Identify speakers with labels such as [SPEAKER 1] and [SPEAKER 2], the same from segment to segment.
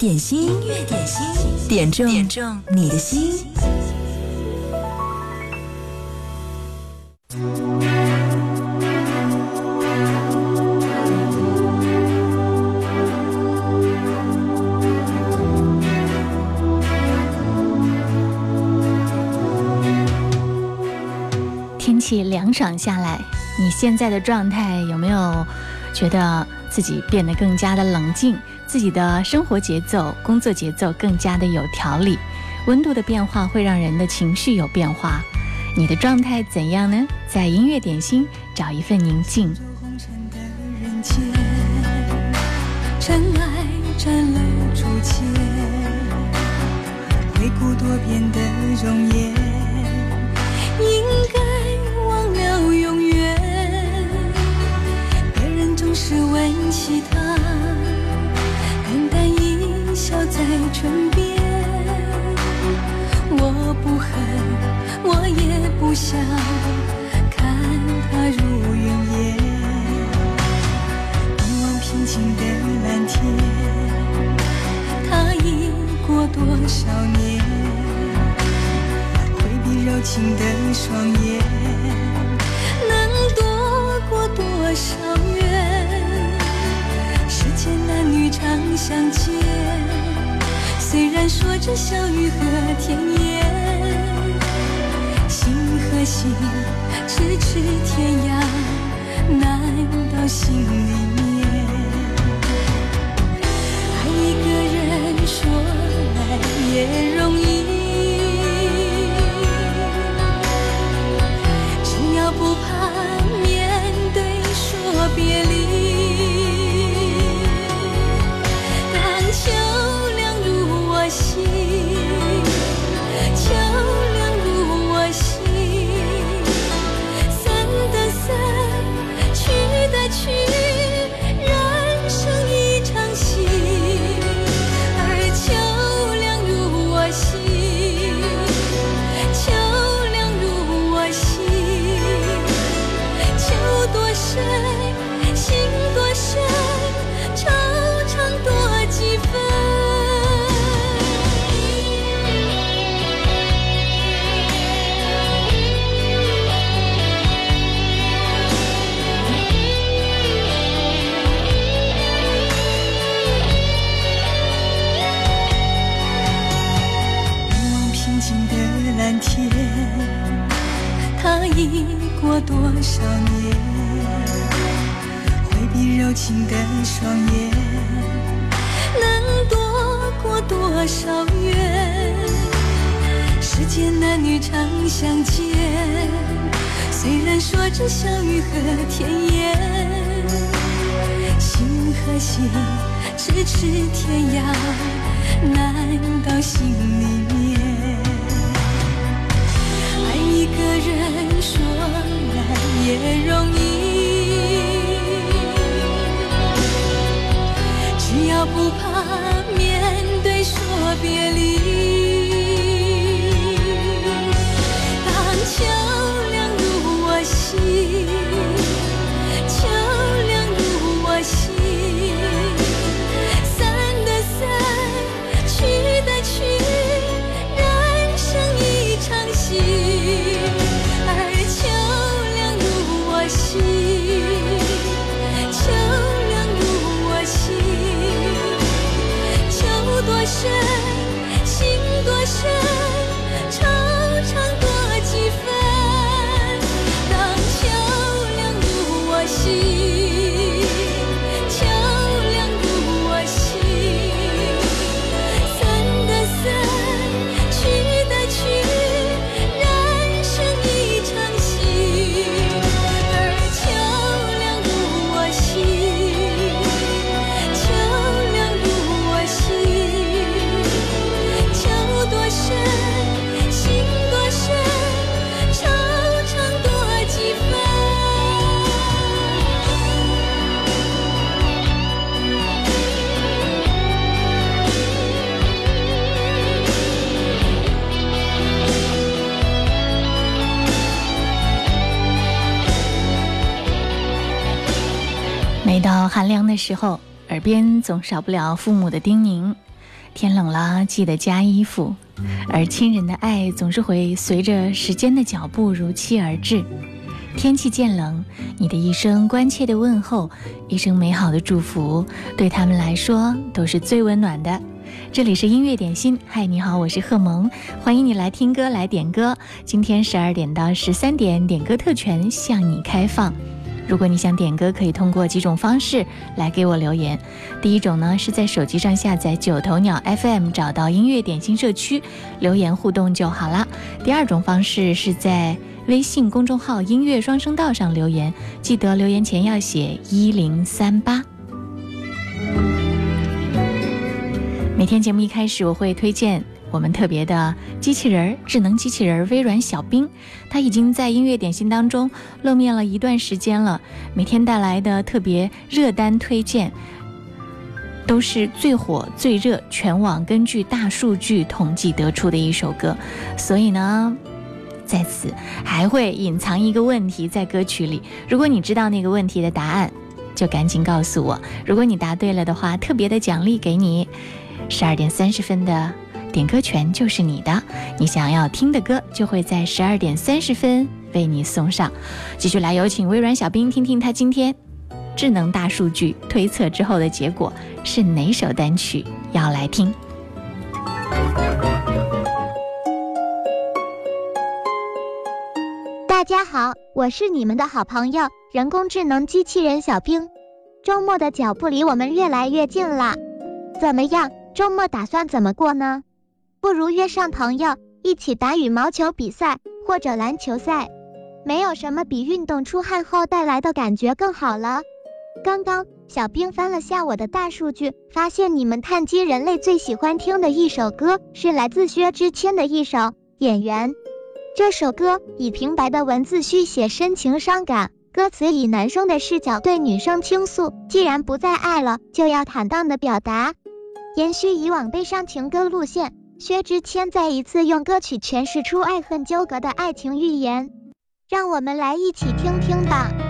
[SPEAKER 1] 点心，音乐点心，点中点中你的心。
[SPEAKER 2] 天气凉爽下来，你现在的状态有没有觉得自己变得更加的冷静？自己的生活节奏、工作节奏更加的有条理？温度的变化会让人的情绪有变化，你的状态怎样呢？在音乐点心找一份宁静。
[SPEAKER 3] 尘埃沾了朱漆，回顾多变的容颜，人总是问起他，淡淡一笑在唇边。我不恨，我也不想看他如云烟。望望平静的蓝天，他已过多少年？回避柔情的双眼，能躲过多少相见，虽然说着笑语和甜言，心和心咫尺天涯。难到心里面，爱一个人说来也容易，回避柔情的双眼，能躲过多少远？世间男女常相见，虽然说着笑语和甜言，心和心咫尺天涯。难到心里面，爱一个人说来也容易，要不怕面对说别离。
[SPEAKER 2] 时候，耳边总少不了父母的叮咛。天冷了记得加衣服，而亲人的爱总是会随着时间的脚步如期而至。天气渐冷，你的一声关切的问候，一声美好的祝福，对他们来说都是最温暖的。这里是音乐点心，嗨，你好，我是贺萌，欢迎你来听歌，来点歌。今天十二点到十三点，点歌特权向你开放。如果你想点歌，可以通过几种方式来给我留言。第一种呢，是在手机上下载九头鸟 FM，找到音乐点心社区留言互动就好了。第二种方式是在微信公众号“音乐双声道”上留言，记得留言前要写一零三八。每天节目一开始，我会推荐我们特别的机器人——智能机器人微软小冰。它已经在音乐点心当中露面了一段时间了。每天带来的特别热单推荐，都是最火、最热、全网根据大数据统计得出的一首歌。所以呢，在此还会隐藏一个问题在歌曲里。如果你知道那个问题的答案，就赶紧告诉我。如果你答对了的话，特别的奖励给你。十二点三十分的点歌权就是你的，你想要听的歌就会在十二点三十分为你送上。继续来有请微软小冰，听听他今天智能大数据推测之后的结果是哪首单曲要来听。
[SPEAKER 4] 大家好，我是你们的好朋友人工智能机器人小冰。周末的脚步离我们越来越近了，怎么样？周末打算怎么过呢？不如约上朋友一起打羽毛球比赛或者篮球赛，没有什么比运动出汗后带来的感觉更好了。刚刚小兵翻了下我的大数据，发现你们碳基人类最喜欢听的一首歌是来自薛之谦的一首《演员》。这首歌以平白的文字续写深情伤感，歌词以男生的视角对女生倾诉，既然不再爱了，就要坦荡的表达。延续以往悲伤情歌路线，薛之谦再一次用歌曲诠释出爱恨纠葛的爱情寓言，让我们来一起听听吧。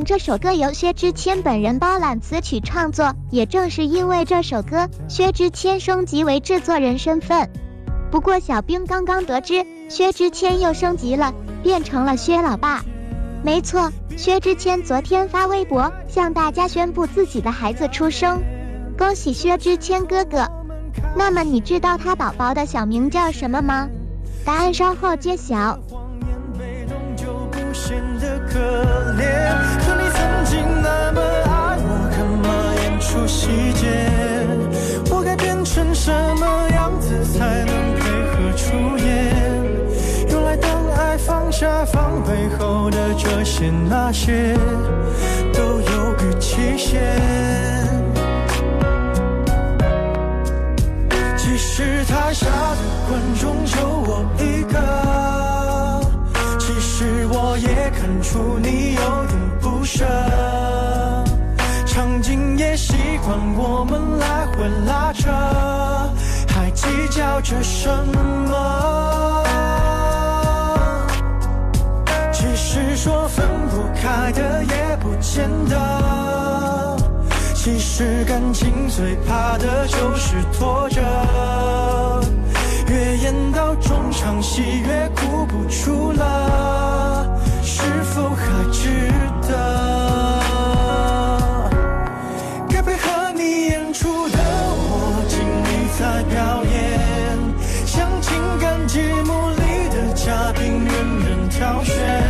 [SPEAKER 4] 这首歌由薛之谦本人包揽词曲创作，也正是因为这首歌，薛之谦升级为制作人身份。不过小兵刚刚得知，薛之谦又升级了，变成了薛老爸。没错，薛之谦昨天发微博向大家宣布自己的孩子出生。恭喜薛之谦哥哥！那么你知道他宝宝的小名叫什么吗？答案稍后揭晓。
[SPEAKER 5] 我干嘛？演出细节，我该变成什么样子才能配合出演？原来当爱放下。防备后的这些那些，都有个期限。其实台下的观众就我一个，其实我也看出你有点不舍。习惯我们来回拉扯，还计较着什么？其实说分不开的也不见得，其实感情最怕的就是拖着，越演到中场戏越哭不出了，是否还值得？人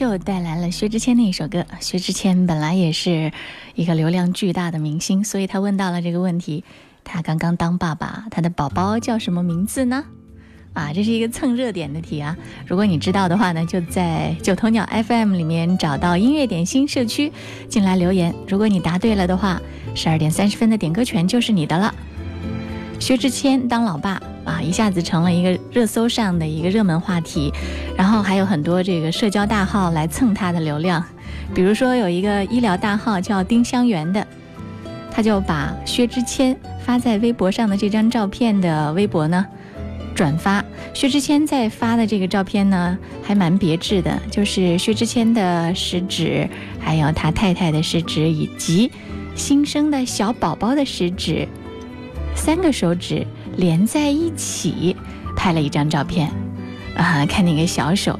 [SPEAKER 2] 秀带来了薛之谦的一首歌。薛之谦本来也是一个流量巨大的明星，所以他问到了这个问题：他刚刚当爸爸，他的宝宝叫什么名字呢？啊，这是一个蹭热点的题啊！如果你知道的话呢，就在九头鸟 FM 里面找到音乐点心社区进来留言。如果你答对了的话，十二点三十分的点歌权就是你的了。薛之谦当老爸啊，一下子成了一个热搜上的一个热门话题，然后还有很多这个社交大号来蹭他的流量，比如说有一个医疗大号叫丁香园的，他就把薛之谦发在微博上的这张照片的微博呢转发。薛之谦在发的这个照片呢还蛮别致的，就是薛之谦的食指，还有他太太的食指，以及新生的小宝宝的食指。三个手指连在一起拍了一张照片，啊，看那个小手、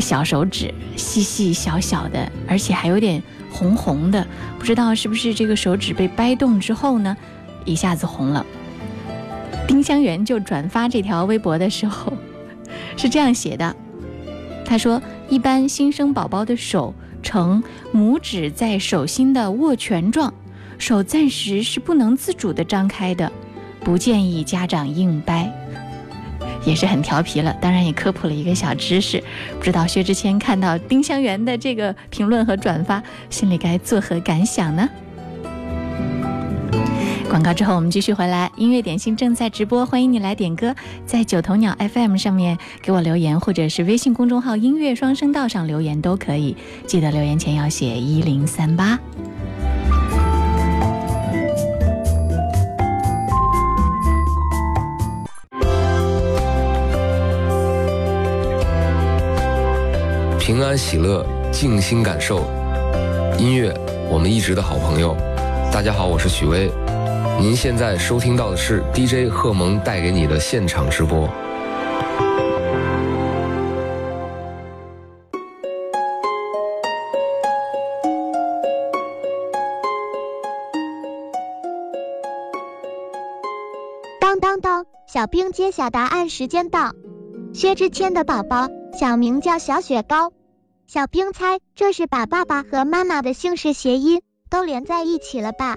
[SPEAKER 2] 小手指细细小小的，而且还有点红红的，不知道是不是这个手指被掰动之后呢，一下子红了。丁香园就转发这条微博的时候是这样写的，他说：“一般新生宝宝的手呈拇指在手心的握拳状。”手暂时是不能自主的张开的，不建议家长硬掰，也是很调皮了。当然也科普了一个小知识，不知道薛之谦看到丁香园的这个评论和转发，心里该作何感想呢？广告之后我们继续回来，音乐点心正在直播，欢迎你来点歌，在九头鸟 FM 上面给我留言，或者是微信公众号音乐双声道上留言都可以，记得留言前要写一零三八。
[SPEAKER 6] 平安喜乐，静心感受音乐，我们一直的好朋友。大家好，我是许巍，您现在收听到的是 DJ 贺蒙带给你的现场直播。
[SPEAKER 4] 当当当，小兵揭晓答案时间到。薛之谦的宝宝小名叫小雪糕，小冰猜这是把爸爸和妈妈的姓氏谐音都连在一起了吧？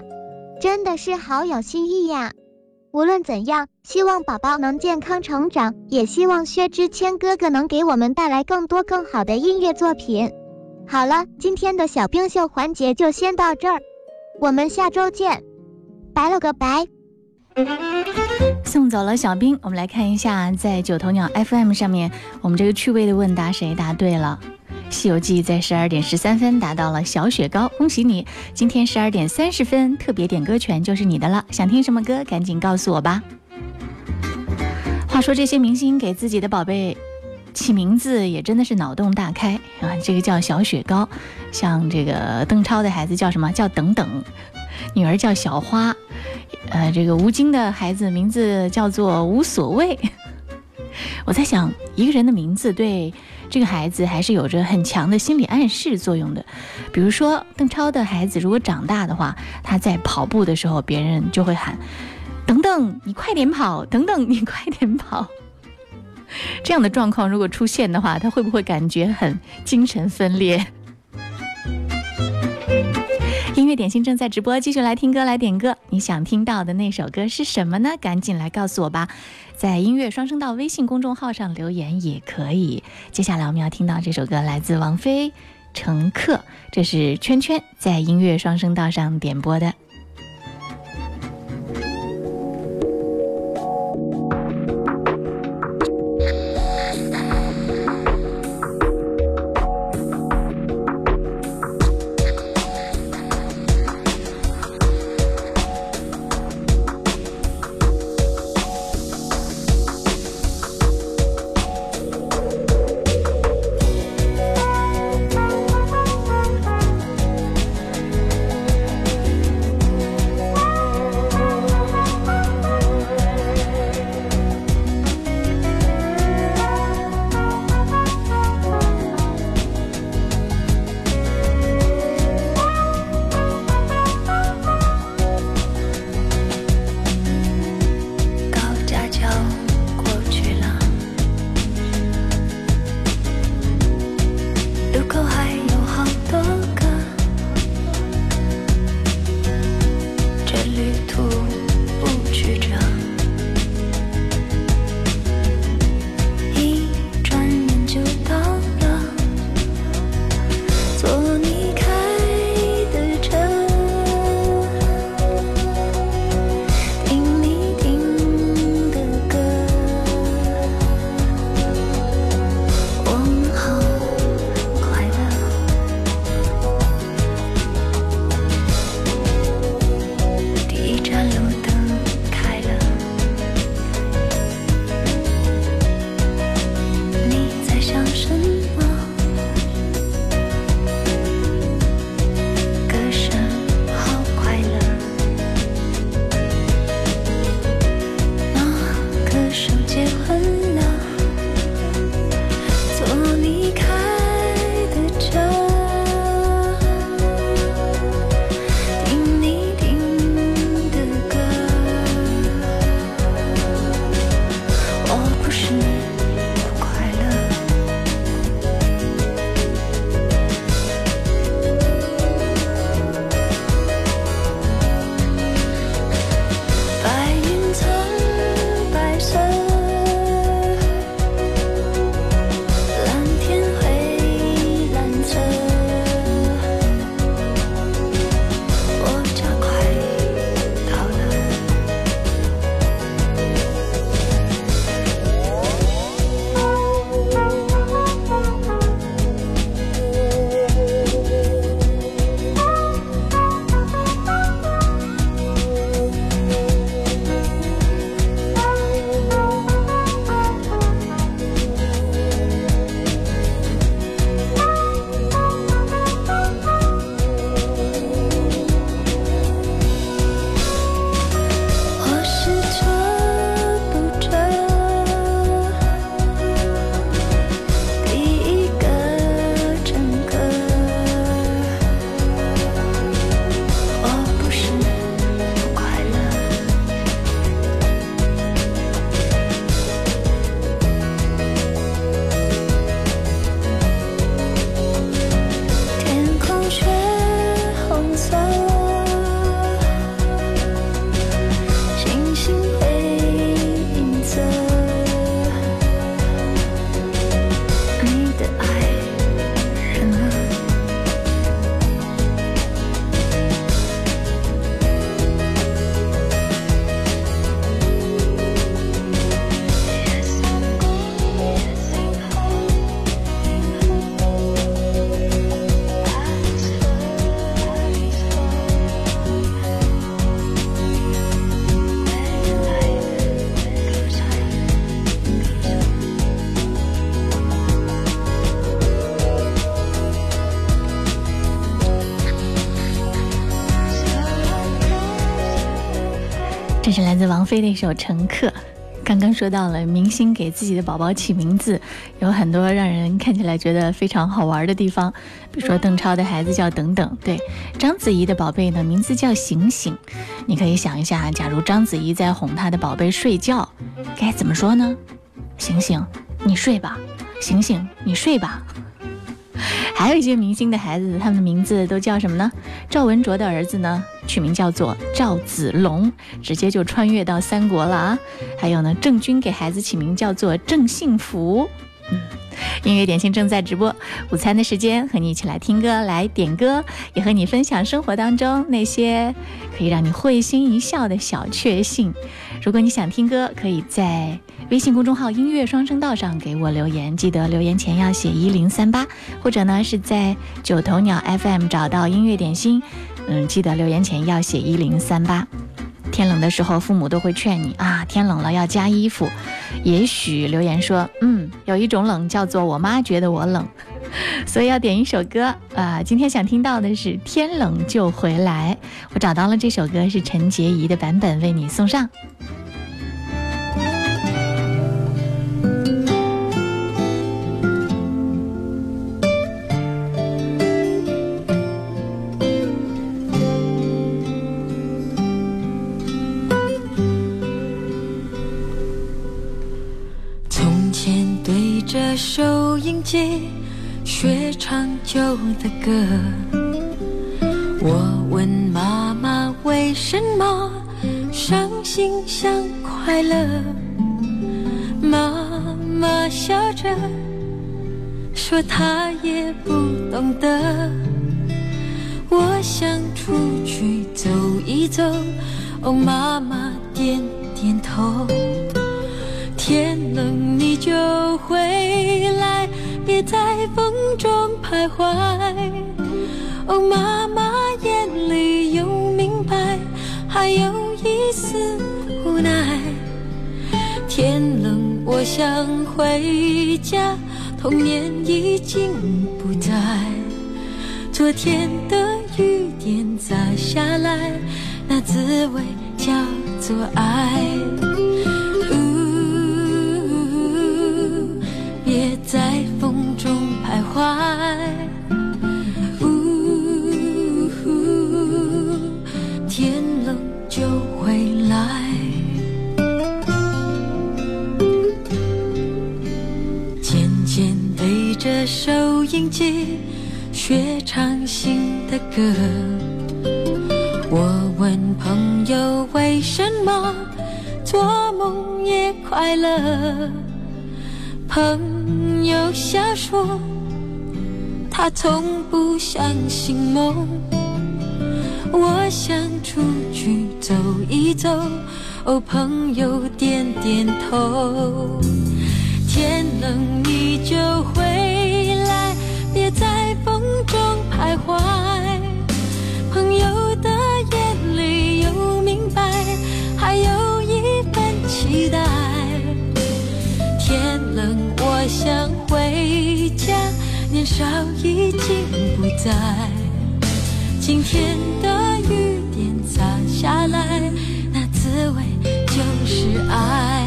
[SPEAKER 4] 真的是好有新意呀！无论怎样，希望宝宝能健康成长，也希望薛之谦哥哥能给我们带来更多更好的音乐作品。好了，今天的小冰秀环节就先到这儿，我们下周见，拜了个拜。
[SPEAKER 2] 送走了小兵，我们来看一下，在九头鸟 FM 上面，我们这个趣味的问答谁答对了？《西游记》在十二点十三分达到了小雪糕，恭喜你！今天十二点三十分特别点歌权就是你的了，想听什么歌赶紧告诉我吧。话说这些明星给自己的宝贝起名字也真的是脑洞大开啊！这个叫小雪糕，像这个邓超的孩子叫什么叫等等，女儿叫小花。呃，这个吴京的孩子名字叫做无所谓。我在想，一个人的名字对这个孩子还是有着很强的心理暗示作用的。比如说，邓超的孩子如果长大的话，他在跑步的时候，别人就会喊：“等等，你快点跑！等等，你快点跑！”这样的状况如果出现的话，他会不会感觉很精神分裂？音乐点心正在直播，继续来听歌，来点歌。你想听到的那首歌是什么呢？赶紧来告诉我吧，在音乐双声道微信公众号上留言也可以。接下来我们要听到这首歌，来自王菲《乘客》，这是圈圈在音乐双声道上点播的。菲的一首《乘客》。刚刚说到了明星给自己的宝宝起名字，有很多让人看起来觉得非常好玩的地方，比如说邓超的孩子叫等等，对，章子怡的宝贝呢名字叫醒醒。你可以想一下，假如章子怡在哄她的宝贝睡觉，该怎么说呢？醒醒，你睡吧。醒醒，你睡吧。还有一些明星的孩子，他们的名字都叫什么呢？赵文卓的儿子呢，取名叫做赵子龙，直接就穿越到三国了啊。还有呢，郑钧给孩子起名叫做郑幸福。嗯，音乐点心正在直播，午餐的时间和你一起来听歌，来点歌，也和你分享生活当中那些可以让你会心一笑的小确幸。如果你想听歌，可以在。微信公众号“音乐双声道”上给我留言，记得留言前要写一零三八，或者呢是在九头鸟 FM 找到音乐点心，嗯，记得留言前要写一零三八。天冷的时候，父母都会劝你啊，天冷了要加衣服。也许留言说，嗯，有一种冷叫做我妈觉得我冷，所以要点一首歌啊。今天想听到的是《天冷就回来》，我找到了这首歌是陈洁仪的版本，为你送上。
[SPEAKER 3] 收音机学唱旧的歌，我问妈妈为什么伤心像快乐，妈妈笑着说她也不懂得。我想出去走一走，哦，妈妈点点头。在风中徘徊，哦，妈妈眼里有明白，还有一丝无奈。天冷，我想回家，童年已经不在。昨天的雨点砸下来，那滋味叫做爱。呜别再风中徘徊，呜，天冷就回来。渐渐对着收音机学唱新的歌，我问朋友为什么做梦也快乐，朋。有瞎说，他从不相信梦。我想出去走一走，哦，朋友点点头。天冷你就回少已经不在。今天的雨点洒下来，那滋味就是爱。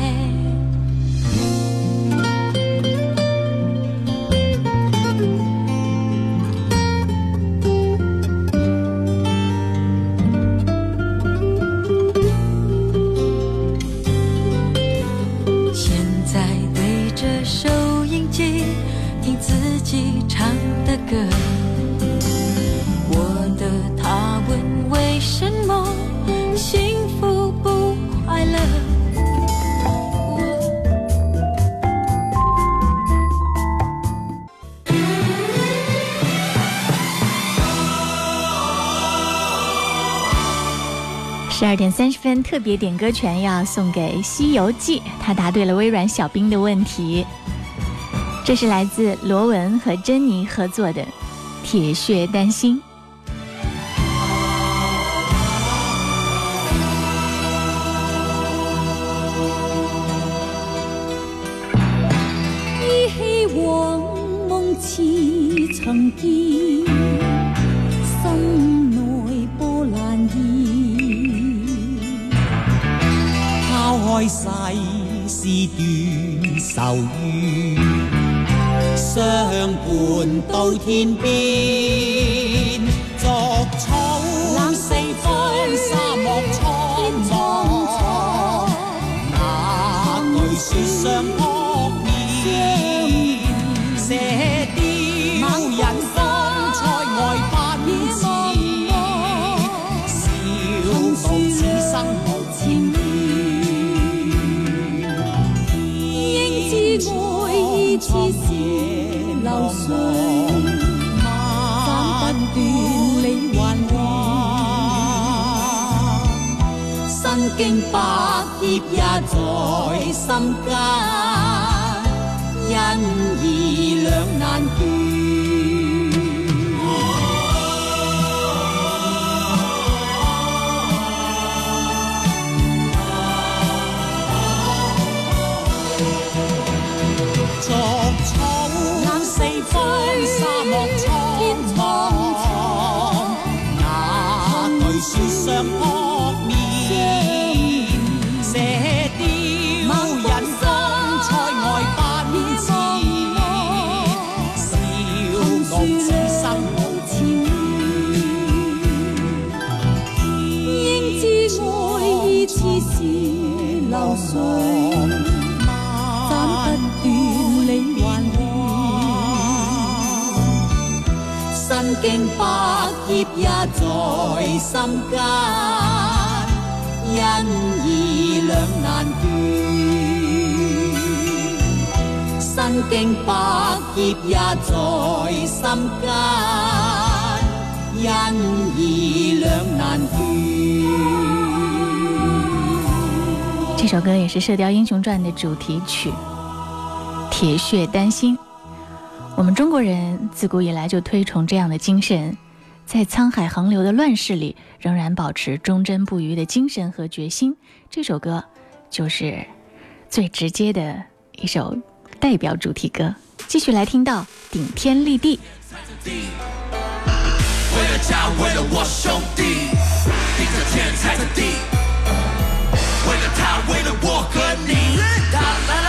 [SPEAKER 2] 二点三十分，特别点歌权要送给《西游记》，他答对了微软小冰的问题。这是来自罗文和珍妮合作的《铁血丹心》。
[SPEAKER 7] 依稀往梦似曾见。
[SPEAKER 8] 天世事断愁怨，相伴到天边。逐草，冷四方；沙漠苍，难对雪霜。经百劫也在心间心间义两难断身经百劫也在心间义两难断
[SPEAKER 2] 这首歌也是射雕英雄传的主题曲铁血丹心我们中国人自古以来就推崇这样的精神在沧海横流的乱世里，仍然保持忠贞不渝的精神和决心。这首歌就是最直接的一首代表主题歌。继续来听到《顶天立地》。
[SPEAKER 9] 为了家，为了我兄弟，顶着天，踩着地，为了他，为了我和你，打来。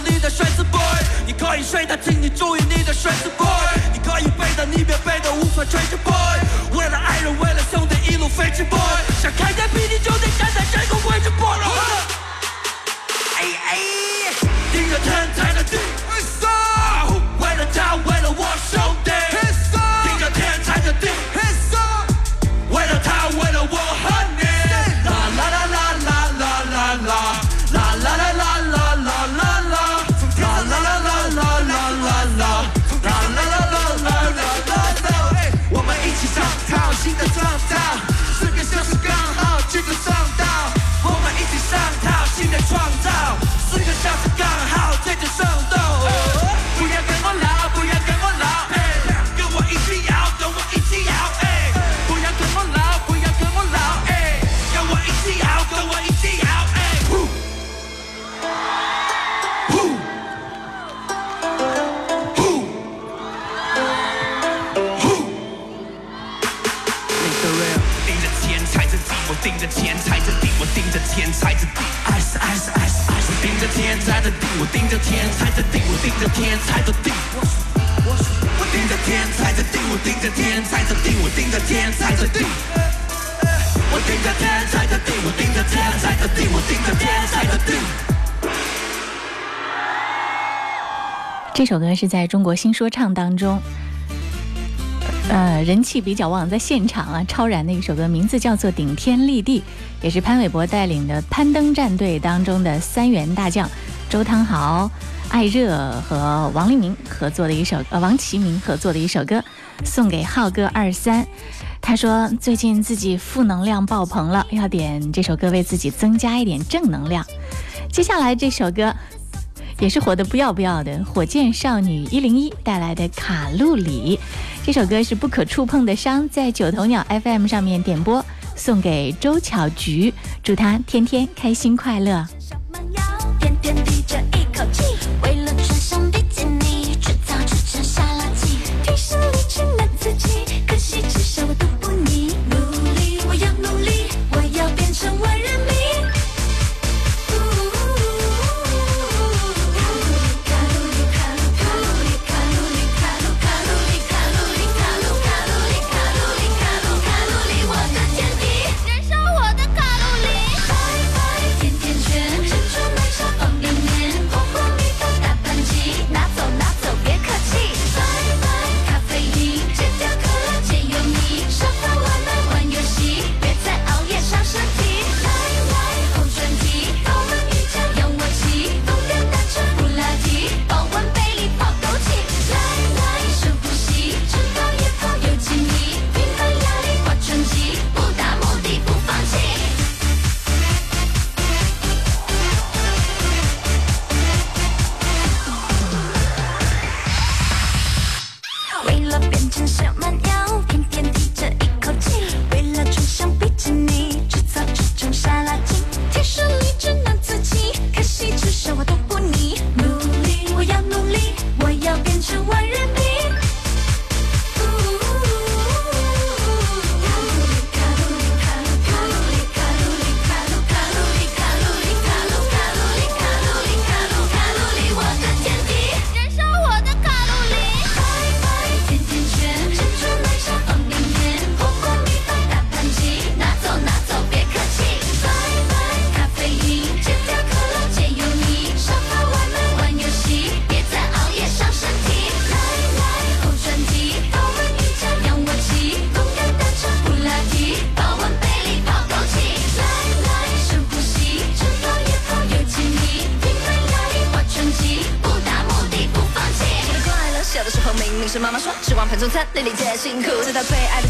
[SPEAKER 9] 你的帅子 boy，你可以睡的，请你注意你的帅子 boy，你可以背的，你别背的无法垂着 boy。这
[SPEAKER 10] 首歌是在中国新说唱当中，呃，人气比较旺，在现场啊超燃的一首歌，名字叫做《顶天立地》，也是潘玮柏带领的攀登战队当中的三员大将周汤豪、艾热和王黎明合作的一首，呃，王齐明合作的一首歌，送给浩哥二三。他说最近自己负能量爆棚了，要点这首歌为自己增加一点正能量。接下来这首歌。也是火的不要不要的火箭少女一零一带来的卡路里，这首歌是不可触碰的伤，在九头鸟 FM 上面点播，送给周巧菊，祝她天天开心快乐。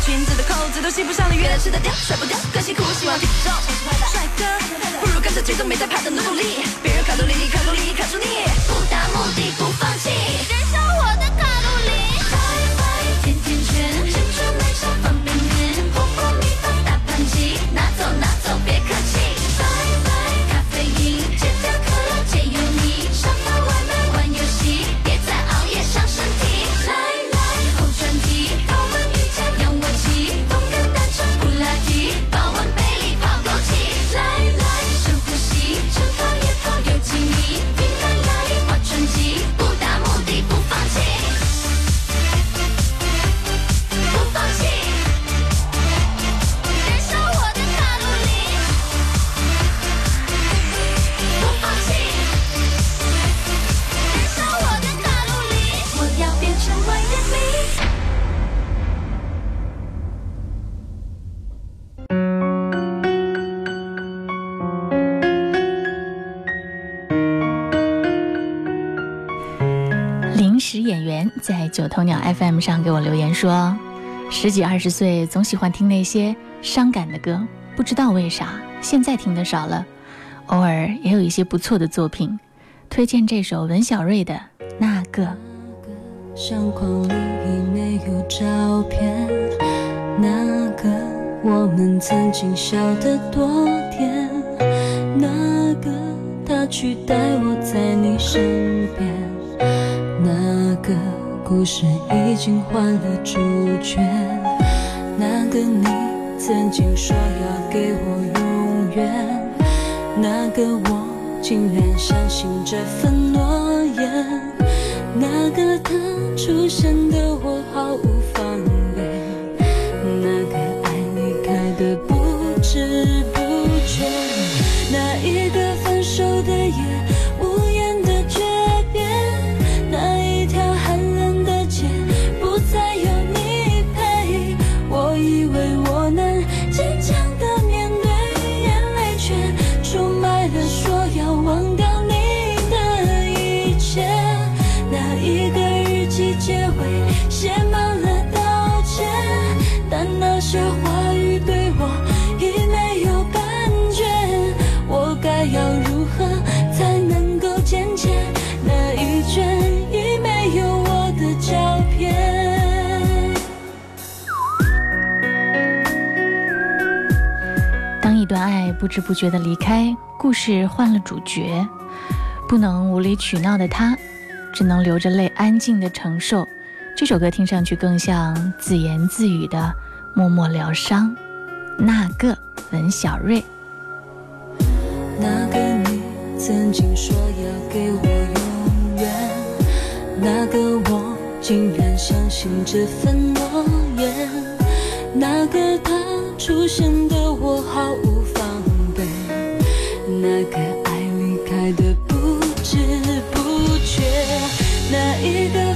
[SPEAKER 11] 裙子的扣子都系不上了，月亮吃的掉，甩不掉，更辛苦，希望你走，帅
[SPEAKER 10] 哥，
[SPEAKER 11] 不如跟着节奏，没
[SPEAKER 10] 在怕的努力，
[SPEAKER 11] 别人卡路里，卡路里，卡住你，
[SPEAKER 10] 不达目的不放弃。上给我留言说，十几二十岁总喜欢听那些伤感的歌，不知道为啥现在听的少了，偶尔也有一些不错的作品，推荐这首文小瑞的《那个》。
[SPEAKER 3] 相框里没有照片，那个我们曾经笑得多甜，那个他取代我在你身边，那个。故事已经换了主角，那个你曾经说要给我永远，那个我竟然相信这份诺言，那个他出现的我不知不觉的
[SPEAKER 2] 离开，故事换了主角，不能无理取闹的他，只能流着泪安静的承受。这首歌听上去更像自言自语的默默疗伤。那个文小瑞，
[SPEAKER 3] 那个你曾经说要给我永远，那个我竟然相信这份诺言，那个他出现的我毫无。那个爱离开的不知不觉，那一个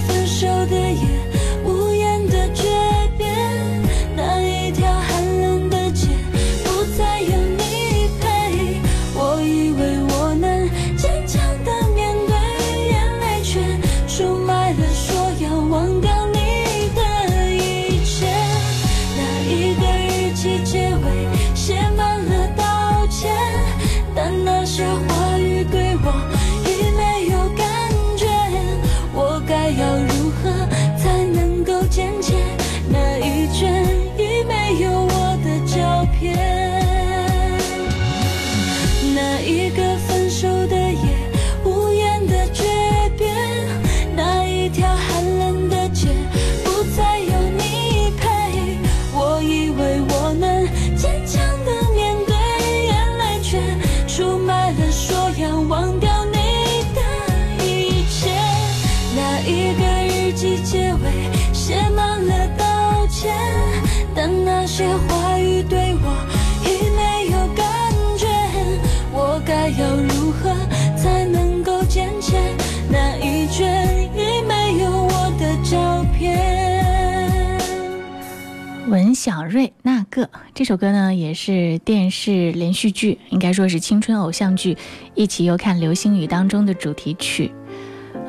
[SPEAKER 2] 文小瑞那个。这首歌呢，也是电视连续剧，应该说是青春偶像剧《一起又看流星雨》当中的主题曲。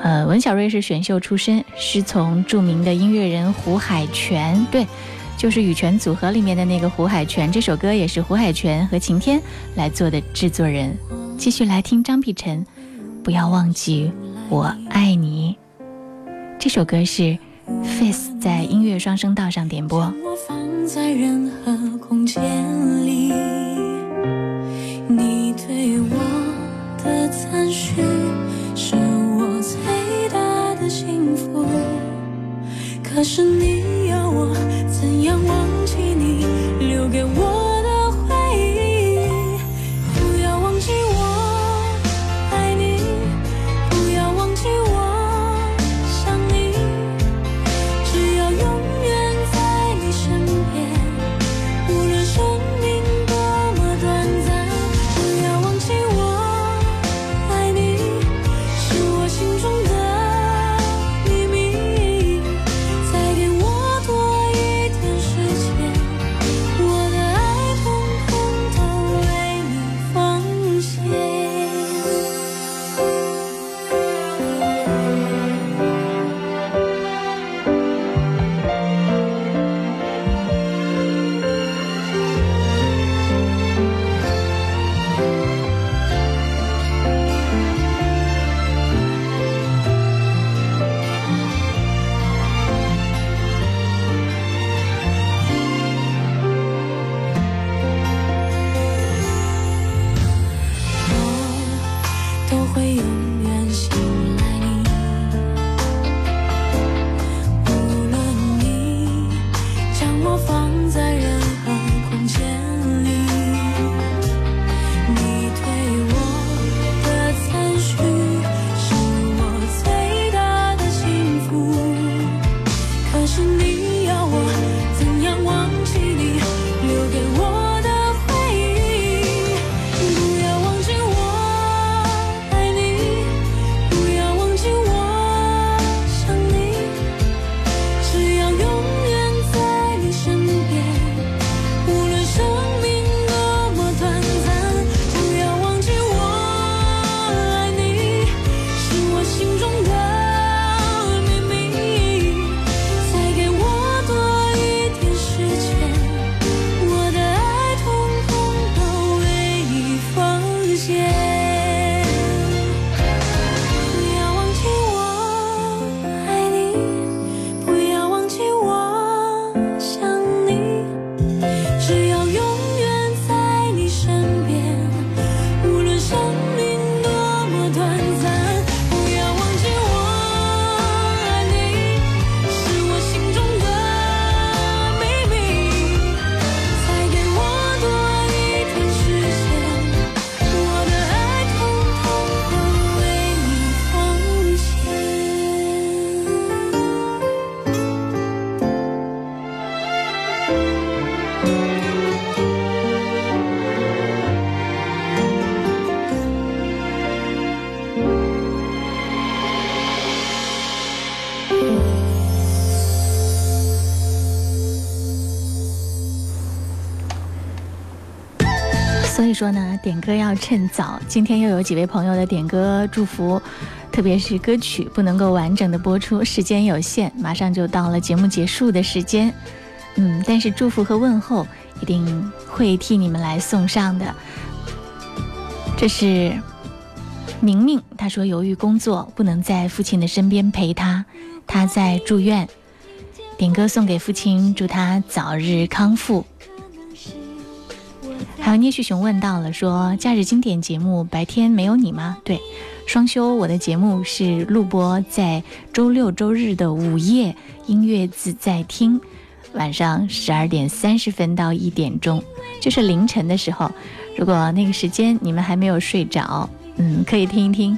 [SPEAKER 2] 呃，文小瑞是选秀出身，师从著名的音乐人胡海泉，对，就是羽泉组合里面的那个胡海泉。这首歌也是胡海泉和晴天来做的制作人。继续来听张碧晨，不要忘记我爱你。这首歌是。Face 在音乐双声道上点播。
[SPEAKER 3] 我放在任何空间里，你对我的赞许是我最大的幸福。可是你要我怎样忘记你留给我？
[SPEAKER 2] 说呢，点歌要趁早。今天又有几位朋友的点歌祝福，特别是歌曲不能够完整的播出，时间有限，马上就到了节目结束的时间。嗯，但是祝福和问候一定会替你们来送上的。这是明明，他说由于工作不能在父亲的身边陪他，他在住院。点歌送给父亲，祝他早日康复。还有聂旭雄问到了，说假日经典节目白天没有你吗？对，双休。我的节目是录播在周六周日的午夜音乐自在听，晚上十二点三十分到一点钟，就是凌晨的时候。如果那个时间你们还没有睡着，嗯，可以听一听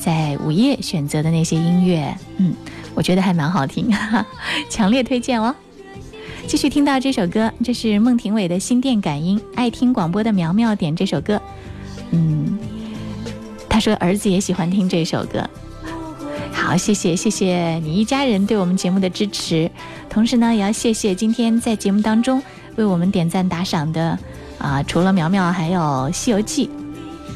[SPEAKER 2] 在午夜选择的那些音乐，嗯，我觉得还蛮好听，哈哈，强烈推荐哦。继续听到这首歌，这是孟庭苇的心电感应。爱听广播的苗苗点这首歌，嗯，他说儿子也喜欢听这首歌。好，谢谢谢谢你一家人对我们节目的支持，同时呢，也要谢谢今天在节目当中为我们点赞打赏的啊，除了苗苗，还有《西游记》，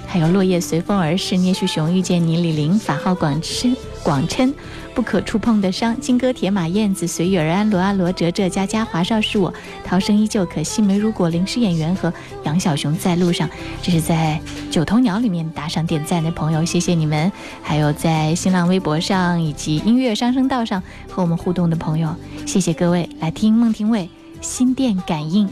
[SPEAKER 2] 还有《落叶随风而逝》，聂旭雄遇见你，李玲法号广琛广琛。不可触碰的伤，金戈铁马，燕子随遇而安，罗阿罗，哲哲，佳佳，华少是我，涛声依旧，可惜没如果，临时演员和杨小熊在路上。这是在九头鸟里面打赏点赞的朋友，谢谢你们。还有在新浪微博上以及音乐上升道上和我们互动的朋友，谢谢各位。来听孟庭苇《心电感应》。